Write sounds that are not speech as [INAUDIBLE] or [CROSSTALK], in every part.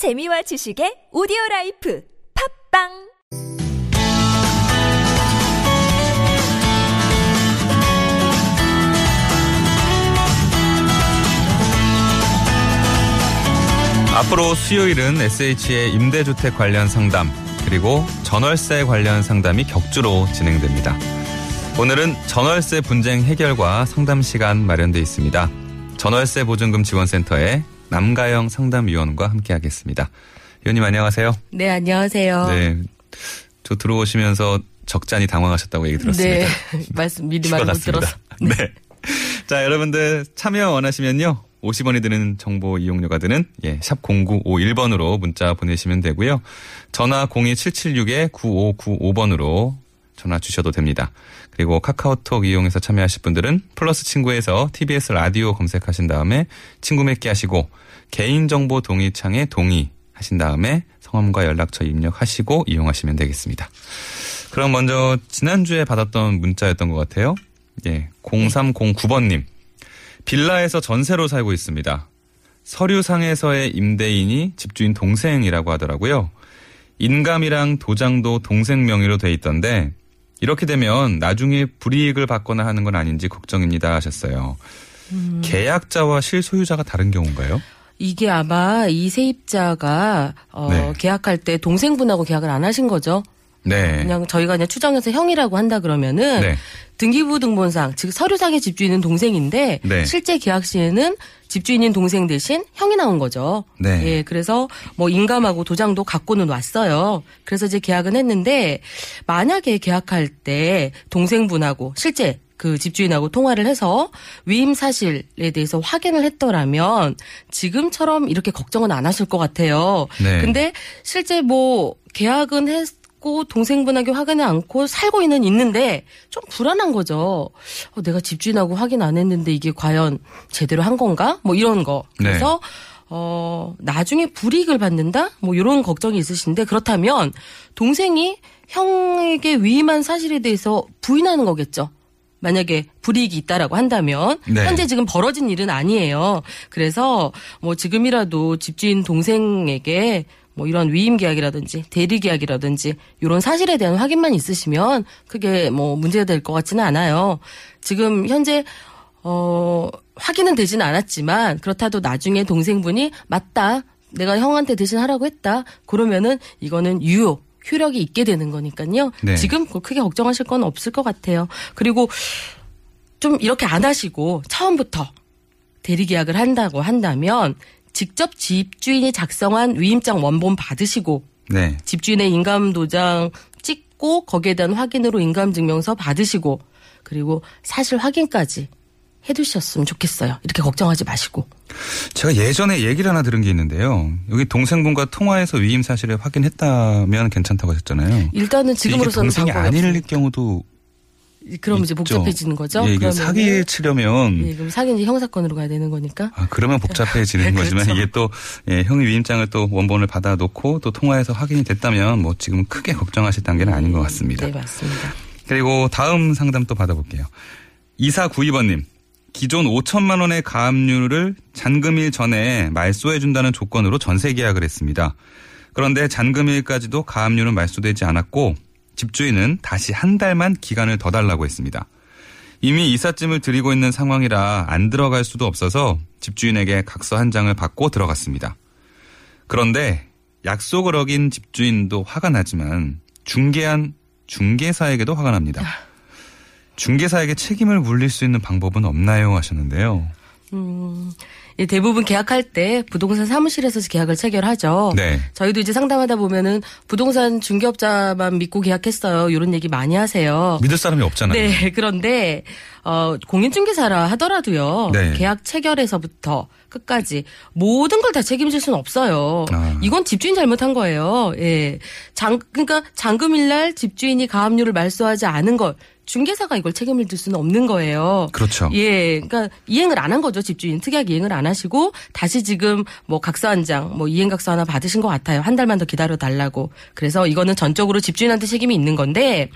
재미와 지식의 오디오 라이프 팟빵 앞으로 수요일은 SH의 임대주택 관련 상담 그리고 전월세 관련 상담이 격주로 진행됩니다. 오늘은 전월세 분쟁 해결과 상담 시간 마련돼 있습니다. 전월세 보증금 지원센터의 남가영 상담위원과 함께하겠습니다. 위원님 안녕하세요. 네, 안녕하세요. 네, 저 들어오시면서 적잖이 당황하셨다고 얘기 들었습니다. 네, [LAUGHS] 말씀 미리 말못 갔습니다. 들어서. 네. 자, 여러분들 참여 원하시면요. 50원이 드는 정보 이용료가 드는 예, 샵 0951번으로 문자 보내시면 되고요. 전화 02776-9595번으로 전화 주셔도 됩니다. 그리고 카카오톡 이용해서 참여하실 분들은 플러스 친구에서 TBS 라디오 검색하신 다음에 친구 맺기 하시고 개인정보 동의창에 동의 하신 다음에 성함과 연락처 입력하시고 이용하시면 되겠습니다. 그럼 먼저 지난주에 받았던 문자였던 것 같아요. 예, 0309번님. 빌라에서 전세로 살고 있습니다. 서류상에서의 임대인이 집주인 동생이라고 하더라고요. 인감이랑 도장도 동생 명의로 돼 있던데 이렇게 되면 나중에 불이익을 받거나 하는 건 아닌지 걱정입니다 하셨어요. 계약자와 실소유자가 다른 경우인가요? 이게 아마 이 세입자가 어, 네. 계약할 때 동생분하고 계약을 안 하신 거죠. 네. 그냥 저희가 그냥 추정해서 형이라고 한다 그러면은 네. 등기부 등본상 즉 서류상의 집주인은 동생인데 네. 실제 계약 시에는 집주인인 동생 대신 형이 나온 거죠. 네. 예, 그래서 뭐 인감하고 도장도 갖고는 왔어요. 그래서 이제 계약은 했는데 만약에 계약할 때 동생분하고 실제 그 집주인하고 통화를 해서 위임 사실에 대해서 확인을 했더라면 지금처럼 이렇게 걱정은 안 하실 것 같아요. 네. 근데 실제 뭐 계약은 했 고 동생분에게 확인을 않고 살고 있는 있는데 좀 불안한 거죠. 어, 내가 집주인하고 확인 안 했는데 이게 과연 제대로 한 건가? 뭐 이런 거. 네. 그래서 어 나중에 불이익을 받는다? 뭐 이런 걱정이 있으신데 그렇다면 동생이 형에게 위임한 사실에 대해서 부인하는 거겠죠. 만약에 불이익이 있다라고 한다면 네. 현재 지금 벌어진 일은 아니에요. 그래서 뭐 지금이라도 집주인 동생에게 뭐 이런 위임 계약이라든지 대리 계약이라든지 이런 사실에 대한 확인만 있으시면 크게 뭐 문제가 될 것 같지는 않아요. 지금 현재 어 확인은 되지는 않았지만 그렇다도 나중에 동생분이 맞다. 내가 형한테 대신 하라고 했다. 그러면은 이거는 유효 효력이 있게 되는 거니까요. 네. 지금 그 크게 걱정하실 건 없을 것 같아요. 그리고 좀 이렇게 안 하시고 처음부터 대리 계약을 한다고 한다면 직접 집주인이 작성한 위임장 원본 받으시고 네. 집주인의 인감 도장 찍고 거기에 대한 확인으로 인감 증명서 받으시고 그리고 사실 확인까지 해두셨으면 좋겠어요. 이렇게 걱정하지 마시고. 제가 예전에 얘기를 하나 들은 게 있는데요. 여기 동생분과 통화해서 위임 사실을 확인했다면 괜찮다고 하셨잖아요. 일단은 지금으로서는 동생이 아닐. 경우도 그럼 이제. 복잡해지는 거죠. 예, 이게 그러면은 사기 치려면 예, 그럼 사기 이제 형사건으로 가야 되는 거니까. 아, 그러면 복잡해지는 [LAUGHS] 그렇죠. 거지만 이게 또 예, 형의 위임장을 또 원본을 받아 놓고 또 통화해서 확인이 됐다면 뭐 지금 크게 걱정하실 단계는 아닌 것 같습니다. 네, 맞습니다. 그리고 다음 상담 또 받아볼게요. 2492번님. 기존 5천만 원의 가압류를 잔금일 전에 말소해준다는 조건으로 전세 계약을 했습니다. 그런데 잔금일까지도 가압류는 말소되지 않았고 집주인은 다시 한 달만 기간을 더 달라고 했습니다. 이미 이삿짐을 드리고 있는 상황이라 안 들어갈 수도 없어서 집주인에게 각서 한 장을 받고 들어갔습니다. 그런데 약속을 어긴 집주인도 화가 나지만 중개한 중개사에게도 화가 납니다. 중개사에게 책임을 물릴 수 있는 방법은 없나요? 하셨는데요. 음, 예, 대부분 계약할 때 부동산 사무실에서 계약을 체결하죠. 네. 저희도 이제 상담하다 보면은 부동산 중개업자만 믿고 계약했어요. 이런 얘기 많이 하세요. 믿을 사람이 없잖아요. 네, [LAUGHS] 그런데 어 공인중개사라 하더라도요. 네. 계약 체결에서부터 끝까지 모든 걸 다 책임질 수는 없어요. 아. 이건 집주인 잘못한 거예요. 예. 장 그러니까 잔금일 날 집주인이 가압류를 말소하지 않은 걸 중개사가 이걸 책임을 질 수는 없는 거예요. 그렇죠. 예, 그러니까 이행을 안 한 거죠 집주인 특약 이행을 안 하시고 다시 지금 뭐 각서 한 장, 뭐 이행각서 하나 받으신 것 같아요. 한 달만 더 기다려 달라고. 그래서 이거는 전적으로 집주인한테 책임이 있는 건데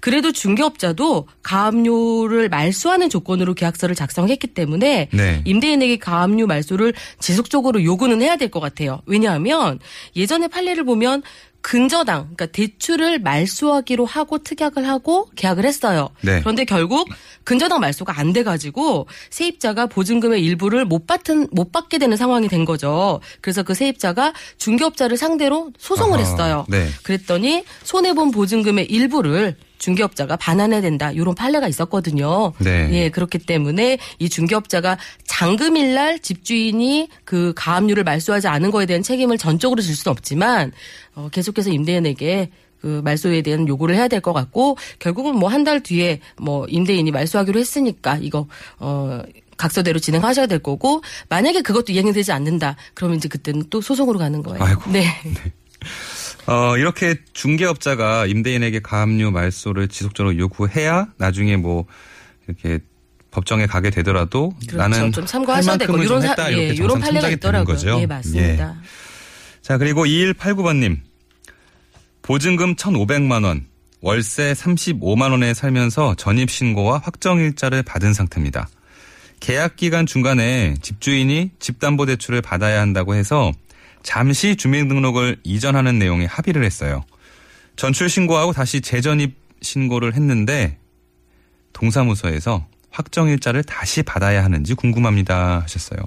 그래도 중개업자도 가압류를 말소하는 조건으로 계약서를 작성했기 때문에 네. 임대인에게 가압류 말소를 지속적으로 요구는 해야 될 것 같아요. 왜냐하면 예전에 판례를 보면 근저당, 그러니까 대출을 말소하기로 하고 특약을 하고 계약을 했어요. 네. 그런데 결국 근저당 말소가 안 돼가지고 세입자가 보증금의 일부를 못 받은 못 받게 되는 상황이 된 거죠. 그래서 그 세입자가 중개업자를 상대로 소송을 아하, 했어요. 네. 그랬더니 손해 본 보증금의 일부를 중개업자가 반환해야 된다. 이런 판례가 있었거든요. 네. 예, 그렇기 때문에 이 중개업자가 잔금일 날 집주인이 그 가압류를 말소하지 않은 거에 대한 책임을 전적으로 질 수는 없지만 어, 계속해서 임대인에게 그 말소에 대한 요구를 해야 될 것 같고 결국은 뭐 한 달 뒤에 뭐 임대인이 말소하기로 했으니까 이거 어 각서대로 진행하셔야 될 거고 만약에 그것도 이행이 되지 않는다 그러면 이제 그때는 또 소송으로 가는 거예요. 아이고. 네. 어, 이렇게 중개업자가 임대인에게 가압류 말소를 지속적으로 요구해야 나중에 뭐 이렇게 법정에 가게 되더라도 그렇죠. 나는 좀 참고하셔야 할 되고 이런 좀 사- 했다 예, 이렇게 이런 판례가 있더라고요. 거죠. 예, 맞습니다. 자, 그리고 2189번 님. 보증금 1,500만 원, 월세 35만 원에 살면서 전입 신고와 확정 일자를 받은 상태입니다. 계약 기간 중간에 집주인이 집담보 대출을 받아야 한다고 해서 잠시 주민등록을 이전하는 내용의 합의를 했어요. 전출 신고하고 다시 재전입 신고를 했는데 동사무소에서 확정 일자를 다시 받아야 하는지 궁금합니다 하셨어요.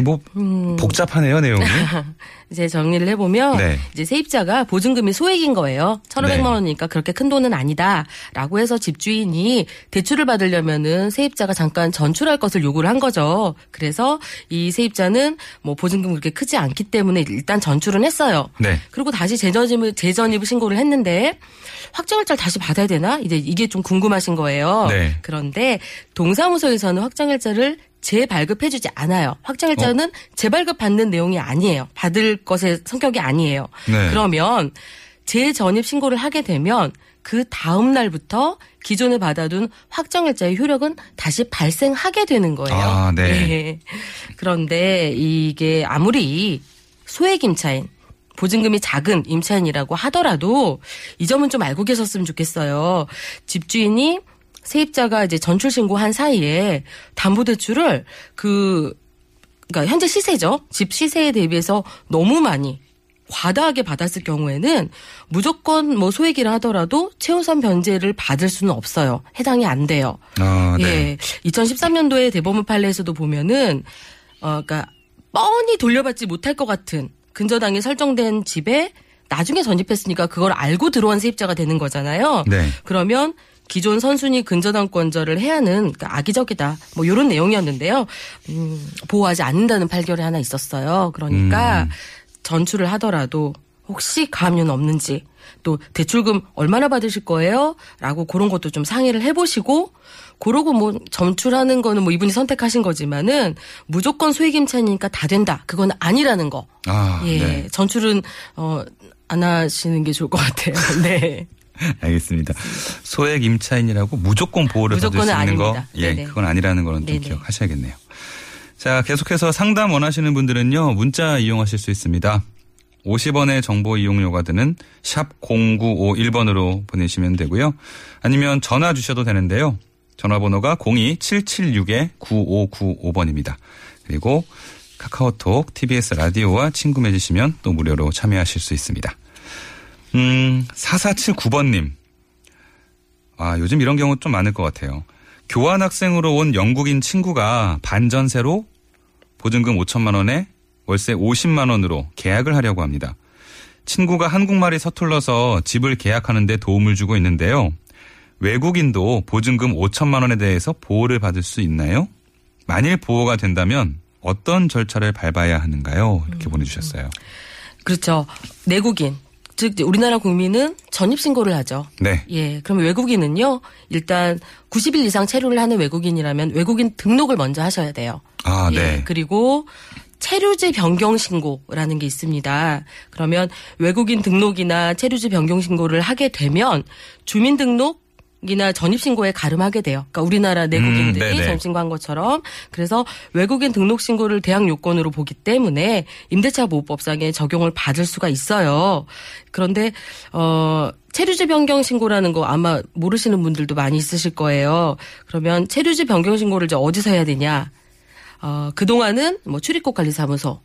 뭐 음. 복잡하네요 내용이. [LAUGHS] 이제 정리를 해보면 네. 이제 세입자가 보증금이 소액인 거예요. 1,500만 네. 원이니까 그렇게 큰 돈은 아니다라고 해서 집주인이 대출을 받으려면은 세입자가 잠깐 전출할 것을 요구를 한 거죠. 그래서 이 세입자는 뭐 보증금 그렇게 크지 않기 때문에 일단 전출은 했어요. 네. 그리고 다시 재전입을 재전입을 신고를 했는데 확정일자를 다시 받아야 되나? 이제 이게 좀 궁금하신 거예요. 네. 그런데 동사무소에서는 확정일자를 재발급해주지 않아요. 확정일자는 재발급 받는 내용이 아니에요. 받을 것의 성격이 아니에요. 네. 그러면 재전입 신고를 하게 되면 그 다음 날부터 기존에 받아둔 확정일자의 효력은 다시 발생하게 되는 거예요. 아, 네. [LAUGHS] 예. 그런데 이게 아무리 소액 임차인 보증금이 작은 임차인이라고 하더라도 이 점은 좀 알고 계셨으면 좋겠어요. 집주인이 세입자가 이제 전출 신고한 사이에 담보대출을 그 그러니까 현재 시세죠. 집 시세에 대비해서 너무 많이 과다하게 받았을 경우에는 무조건 뭐 소액이라 하더라도 최우선 변제를 받을 수는 없어요. 해당이 안 돼요. 아, 네. 예. 2013년도에 대법원 판례에서도 보면은 어 그러니까 뻔히 돌려받지 못할 것 같은 근저당이 설정된 집에 나중에 전입했으니까 그걸 알고 들어온 세입자가 되는 거잖아요. 네. 그러면 기존 선순위 근저당권자를 해야 하는 그러니까 악의적이다. 뭐 이런 내용이었는데요. 음, 보호하지 않는다는 판결이 하나 있었어요. 그러니까 음. 전출을 하더라도 혹시 가압류는 없는지 또 대출금 얼마나 받으실 거예요? 라고 그런 것도 좀 상의를 해보시고 그러고 뭐 전출하는 거는 뭐 이분이 선택하신 거지만은 무조건 소액 임차니까 다 된다. 그건 아니라는 거. 아, 예. 네. 전출은 어 안 하시는 게 좋을 것 같아요. [LAUGHS] 네. [LAUGHS] 알겠습니다. 소액 임차인이라고 무조건 보호를 받을 수 있는 거, 아닙니다. 예, 네네. 그건 아니라는 거는 좀 네네. 기억하셔야겠네요. 자, 계속해서 상담 원하시는 분들은요, 문자 이용하실 수 있습니다. 50원의 정보 이용료가 드는 샵 0951번으로 보내시면 되고요. 아니면 전화 주셔도 되는데요. 전화번호가 02-776-9595번입니다. 그리고 카카오톡, TBS 라디오와 친구 맺으시면 또 무료로 참여하실 수 있습니다. 음, 4479번님. 아, 요즘 이런 경우 좀 많을 것 같아요. 교환 학생으로 온 영국인 친구가 반전세로 보증금 5천만 원에 월세 50만 원으로 계약을 하려고 합니다. 친구가 한국말이 서툴러서 집을 계약하는데 도움을 주고 있는데요. 외국인도 보증금 5천만 원에 대해서 보호를 받을 수 있나요? 만일 보호가 된다면 어떤 절차를 밟아야 하는가요? 이렇게 보내주셨어요. 그렇죠. 내국인. 즉 우리나라 국민은 전입 신고를 하죠. 네. 예. 그럼 외국인은요. 일단 90일 이상 체류를 하는 외국인이라면 외국인 등록을 먼저 하셔야 돼요. 아, 예. 네. 그리고 체류지 변경 신고라는 게 있습니다. 그러면 외국인 등록이나 체류지 변경 신고를 하게 되면 주민등록 이나 전입신고에 가름하게 돼요. 그러니까 우리나라 내국인들이 음. 전입신고한 것처럼 그래서 외국인 등록신고를 대학 요건으로 보기 때문에 임대차 보호법상에 적용을 받을 수가 있어요. 그런데 어 체류지 변경 신고라는 거 아마 모르시는 분들도 많이 있으실 거예요. 그러면 체류지 변경 신고를 이제 어디서 해야 되냐? 어, 그동안은 뭐 출입국 관리사무소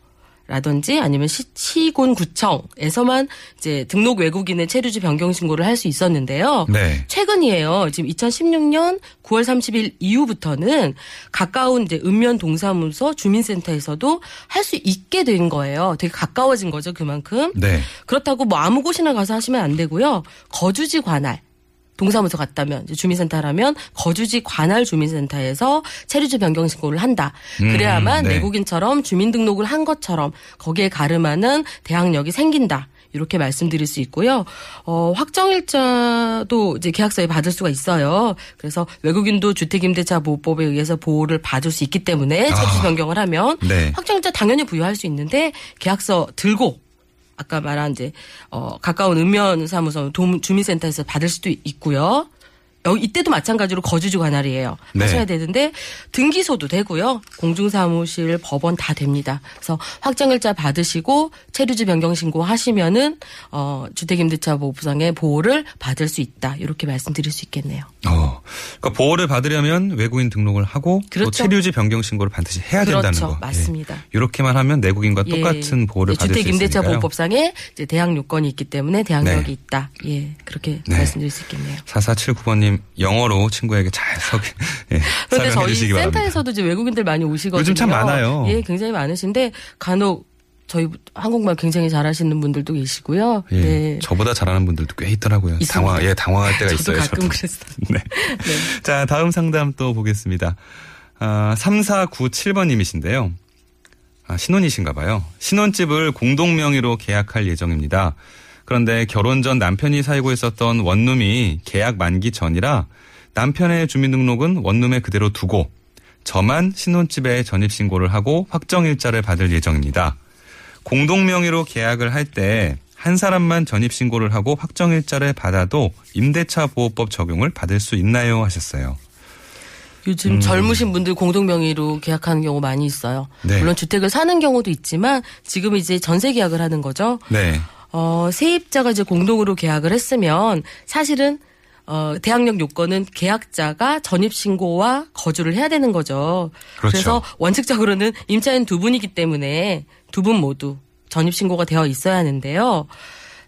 라든지 아니면 시, 시군구청에서만 이제 등록 외국인의 체류지 변경 신고를 할 수 있었는데요. 네. 최근이에요. 지금 2016년 9월 30일 이후부터는 가까운 이제 읍면 동사무소 주민센터에서도 할 수 있게 된 거예요. 되게 가까워진 거죠, 그만큼. 네. 그렇다고 뭐 아무 곳이나 가서 하시면 안 되고요. 거주지 관할. 동사무소 갔다면 주민센터라면 거주지 관할 주민센터에서 체류지 변경 신고를 한다. 그래야만 음, 네. 내국인처럼 주민등록을 한 것처럼 거기에 가름하는 대항력이 생긴다. 이렇게 말씀드릴 수 있고요. 어, 확정일자도 이제 계약서에 받을 수가 있어요. 그래서 외국인도 주택임대차 보호법에 의해서 보호를 받을 수 있기 때문에 체류지 아. 변경을 하면 네. 확정일자 당연히 부여할 수 있는데 계약서 들고 아까 말한 이제 어 가까운 읍면 사무소 도움 주민센터에서 받을 수도 있고요. 여기 이때도 마찬가지로 거주지 관할이에요. 네. 하셔야 되는데 등기소도 되고요. 공중사무실, 법원 다 됩니다. 그래서 확정일자 받으시고 체류지 변경 신고 하시면은 어 주택임대차 보호부상의 보호를 받을 수 있다. 이렇게 말씀드릴 수 있겠네요. 어. 그러니까 보호를 받으려면 외국인 등록을 하고 또 그렇죠. 체류지 변경 신고를 반드시 해야 된다는 그렇죠. 거. 맞습니다. 예. 이렇게만 하면 내국인과 예. 똑같은 보호를 네, 받을 수 주택임대차 있으니까요. 보호법상에 대항 요건이 있기 때문에 대항력이 네. 있다. 예, 그렇게 네. 말씀드릴 수 있겠네요. 4479번님 영어로 친구에게 잘 석, 예, 그런데 저희. 센터에서도 이제 외국인들 많이 오시거든요. 요즘 참 많아요. 예, 굉장히 많으신데 간혹 저희 한국말 굉장히 잘하시는 분들도 계시고요. 예, 네. 저보다 잘하는 분들도 꽤 있더라고요. 있습니다. 당황, 예, 당황할 때가 저도 있어요. 가끔 그랬어요. [LAUGHS] 네. 자, 다음 상담 또 보겠습니다. 아, 3497번님이신데요. 아, 신혼이신가 봐요. 신혼집을 공동 명의로 계약할 예정입니다. 그런데 결혼 전 남편이 살고 있었던 원룸이 계약 만기 전이라 남편의 주민등록은 원룸에 그대로 두고 저만 신혼집에 전입신고를 하고 확정일자를 받을 예정입니다. 공동 명의로 계약을 할 때 한 사람만 전입신고를 하고 확정일자를 받아도 임대차 보호법 적용을 받을 수 있나요? 하셨어요. 요즘 음. 젊으신 분들 공동 명의로 계약하는 경우 많이 있어요. 네. 물론 주택을 사는 경우도 있지만 지금 이제 전세 계약을 하는 거죠. 네. 어, 세입자가 이제 공동으로 계약을 했으면 사실은 어, 대항력 요건은 계약자가 전입 신고와 거주를 해야 되는 거죠. 그렇죠. 래서 원칙적으로는 임차인 두 분이기 때문에 두 분 모두 전입 신고가 되어 있어야 하는데요.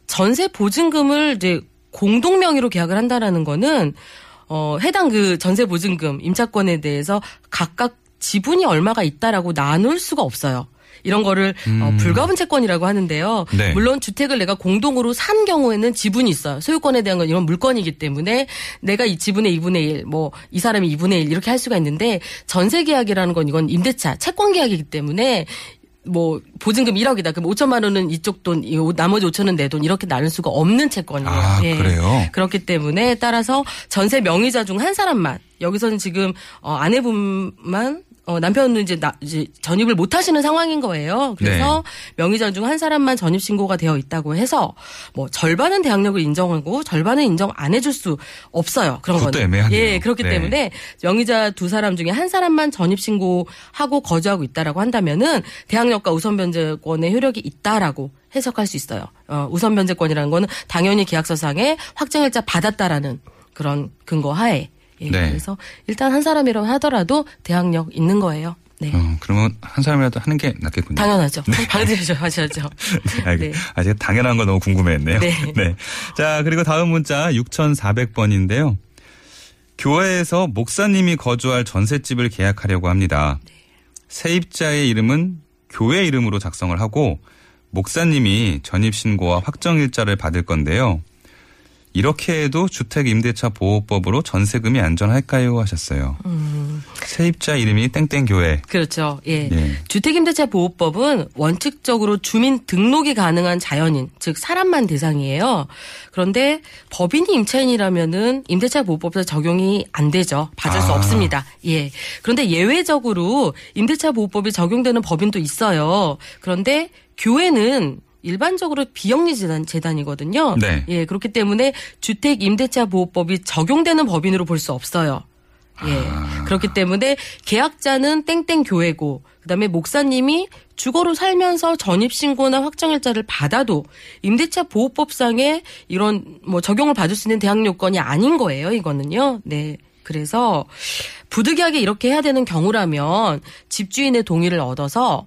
전세 보증금을 이제 공동 명의로 계약을 한다라는 거는 어, 해당 그 전세 보증금 임차권에 대해서 각각 지분이 얼마가 있다라고 나눌 수가 없어요. 이런 거를 어, 불가분 채권이라고 하는데요. 음. 네. 물론 주택을 내가 공동으로 산 경우에는 지분이 있어요. 소유권에 대한 건 이런 물건이기 때문에 내가 이 지분의 2분의 1, 뭐 이 사람이 2분의 1 이렇게 할 수가 있는데 전세 계약이라는 건 이건 임대차 채권 계약이기 때문에 뭐 보증금 1억이다. 그럼 5천만 원은 이쪽 돈, 이 나머지 5천은 내 돈 이렇게 나눌 수가 없는 채권이에요. 아, 예. 그래요? 그렇기 때문에 따라서 전세 명의자 중 한 사람만 여기서는 지금 어, 아내분만 어, 남편은 이제, 나, 이제 전입을 못 하시는 상황인 거예요. 그래서 네. 명의자 중 한 사람만 전입 신고가 되어 있다고 해서 뭐 절반은 대항력을 인정하고 절반은 인정 안 해줄 수 없어요. 그런 거는. 애매하네요. 예, 그렇기 네. 때문에 명의자 두 사람 중에 한 사람만 전입 신고하고 거주하고 있다라고 한다면은 대항력과 우선 변제권의 효력이 있다라고 해석할 수 있어요. 어, 우선 변제권이라는 거는 당연히 계약서상에 확정일자 받았다라는 그런 근거 하에. 예, 네. 그래서 일단 한 사람이라고 하더라도 대항력 있는 거예요. 네. 어, 그러면 한 사람이라도 하는 게 낫겠군요. 당연하죠. [LAUGHS] 반드시 하셔야죠. [LAUGHS] 네, 알겠, 네. 아, 제가 당연한 거 너무 궁금했네요. [LAUGHS] 네. 자, 그리고 다음 문자 6,400번인데요. 교회에서 목사님이 거주할 전셋집을 계약하려고 합니다. 세입자의 이름은 교회 이름으로 작성을 하고 목사님이 전입신고와 확정일자를 받을 건데요. 이렇게 해도 주택 임대차 보호법으로 전세금이 안전할까요? 하셨어요. 음. 세입자 이름이 땡땡 교회. 그렇죠. 예. 예. 주택 임대차 보호법은 원칙적으로 주민 등록이 가능한 자연인, 즉 사람만 대상이에요. 그런데 법인이 임차인이라면은 임대차 보호법에 적용이 안 되죠. 받을 수 아. 없습니다. 예. 그런데 예외적으로 임대차 보호법이 적용되는 법인도 있어요. 그런데 교회는 일반적으로 비영리 재단, 재단 이거든요. 네. 예, 그렇기 때문에 주택 임대차 보호법이 적용되는 법인으로 볼 수 없어요. 예. 아. 그렇기 때문에 계약자는 땡땡 교회고 그다음에 목사님이 주거로 살면서 전입 신고나 확정일자를 받아도 임대차 보호법상에 이런 뭐 적용을 받을 수 있는 대항 요건이 아닌 거예요. 이거는요. 네. 그래서 부득이하게 이렇게 해야 되는 경우라면 집주인의 동의를 얻어서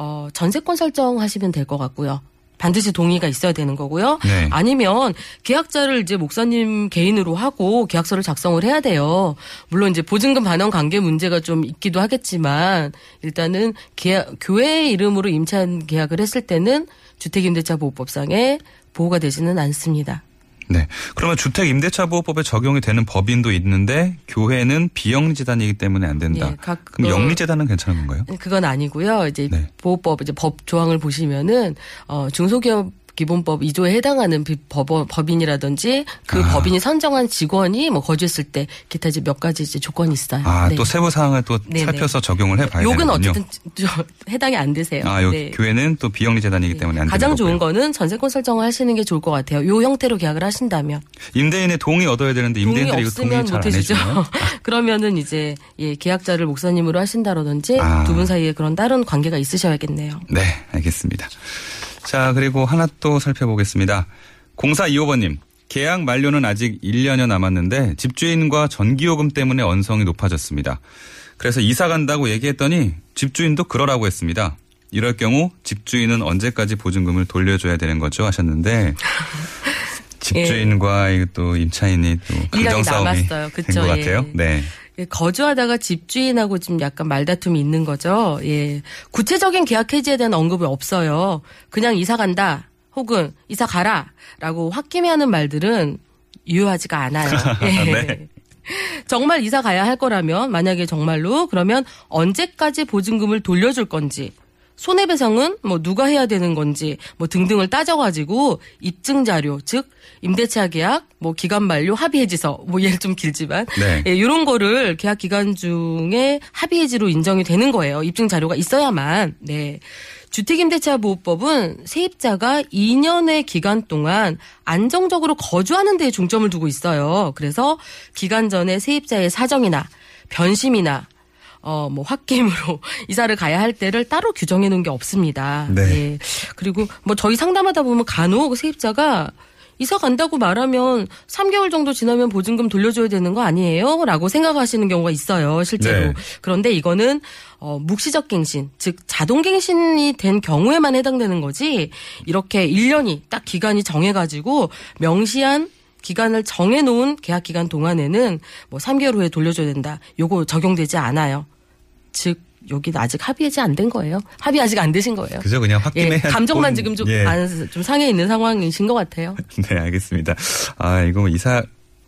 어 전세권 설정하시면 될 것 같고요. 반드시 동의가 있어야 되는 거고요. 네. 아니면 계약자를 이제 목사님 개인으로 하고 계약서를 작성을 해야 돼요. 물론 이제 보증금 반환 관계 문제가 좀 있기도 하겠지만 일단은 계약, 교회 이름으로 임차인 계약을 했을 때는 주택임대차 보호법상에 보호가 되지는 않습니다. 네. 그러면 주택 임대차 보호법에 적용이 되는 법인도 있는데 교회는 비영리 재단이기 때문에 안 된다. 예, 각- 그럼 어, 영리 재단은 괜찮은 건가요? 그건 아니고요. 이제 네. 보호법 이제 법 조항을 보시면은 어 중소기업 기본법 2조에 해당하는 비- 법, 법인이라든지 그 아. 법인이 선정한 직원이 뭐 거주했을 때 기타 이제 몇 가지 이제 조건이 있어요. 아, 네. 또 세부 사항을 또 네네. 살펴서 적용을 해 봐야 욕은. 어쨌든 저 [LAUGHS] 해당이 안 되세요. 아, 요 네. 교회는 또 비영리 재단이기 때문에 안 가장 좋은. 거는 전세권 설정을 하시는 게 좋을 것 같아요. 요 형태로 계약을 하신다면 임대인의 동의 얻어야 되는데 임대인들이 이거 동의 잘못안 해주죠. [LAUGHS] 그러면은 이제 예 계약자를 목사님으로 하신다라든지 아. 두분 사이에 그런 다른 관계가 있으셔야겠네요. 네, 알겠습니다. 자, 그리고 하나 또 살펴보겠습니다. 0425번님. 계약 만료는 아직 1년여 남았는데 집주인과 전기요금 때문에 언성이 높아졌습니다. 그래서 이사 간다고 얘기했더니 집주인도 그러라고 했습니다. 이럴 경우 집주인은 언제까지 보증금을 돌려줘야 되는 거죠? 하셨는데 [LAUGHS] 집주인과 이또 임차인이 또 감정 싸움이 남았어요. 된 그쵸, 것 예. 같아요. 네. 예, 거주하다가 집주인하고 좀 약간 말다툼이 있는 거죠. 예. 구체적인 계약 해지에 대한 언급이 없어요. 그냥 이사 간다. 혹은 이사 가라. 라고 홧김에 하는 말들은 유효하지가 않아요. [LAUGHS] 예. 네. 정말 이사 가야 할 거라면 만약에 정말로 그러면 언제까지 보증금을 돌려줄 건지 손해배상은 뭐 누가 해야 되는 건지 뭐 등등을 따져가지고 입증 자료 즉 임대차 계약 뭐 기간 만료 합의 해지서 뭐 예를 좀 길지만 네. 예, 이런 거를 계약 기간 중에 합의 해지로 인정이 되는 거예요 입증 자료가 있어야만 네 주택임대차 보호법은 세입자가 2년의 기간 동안 안정적으로 거주하는 데에 중점을 두고 있어요. 그래서 기간 전에 세입자의 사정이나 변심이나 어, 뭐, 홧김으로 [LAUGHS] 이사를 가야 할 때를 따로 규정해 놓은 게 없습니다. 네. 예. 그리고 뭐 저희 상담하다 보면 간혹 세입자가 이사 간다고 말하면 3개월 정도 지나면 보증금 돌려줘야 되는 거 아니에요? 라고 생각하시는 경우가 있어요, 실제로. 네. 그런데 이거는, 어, 묵시적 갱신, 즉, 자동 갱신이 된 경우에만 해당되는 거지, 이렇게 1년이 딱 기간이 정해가지고 명시한 기간을 정해놓은 계약 기간 동안에는 뭐 3개월 후에 돌려줘야 된다. 요거 적용되지 않아요. 즉, 여기 아직 합의 해지 안 된 거예요. 합의 아직 안 되신 거예요. 그죠? 그냥 예, 홧김에. 감정만 본- 지금 좀, 예. 안, 좀 상해 있는 상황이신 것 같아요. [LAUGHS] 네, 알겠습니다. 아, 이거 뭐 이사,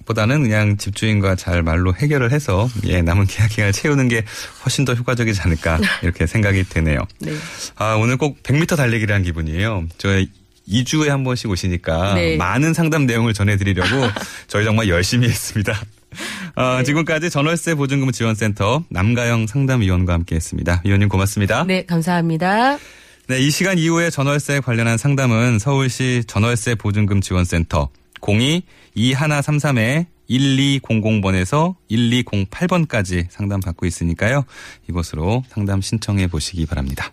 보다는 그냥 집주인과 잘 말로 해결을 해서 예 남은 계약 기간을 채우는 게 훨씬 더 효과적이지 않을까 [LAUGHS] 이렇게 생각이 되네요. 네. 아 오늘 꼭 100m 달리기를 한 기분이에요. 저 2주에 한 번씩 오시니까 네. 많은 상담 내용을 전해드리려고 [LAUGHS] 저희 정말 열심히 했습니다. 아, 네. 지금까지 전월세 보증금 지원센터 남가영 상담위원과 함께했습니다. 위원님 고맙습니다. 네, 감사합니다. 네, 이 시간 이후에 전월세 관련한 상담은 서울시 전월세 보증금 지원센터 02-2133에 1200번에서 1208번까지 상담 받고 있으니까요. 이곳으로 상담 신청해 보시기 바랍니다.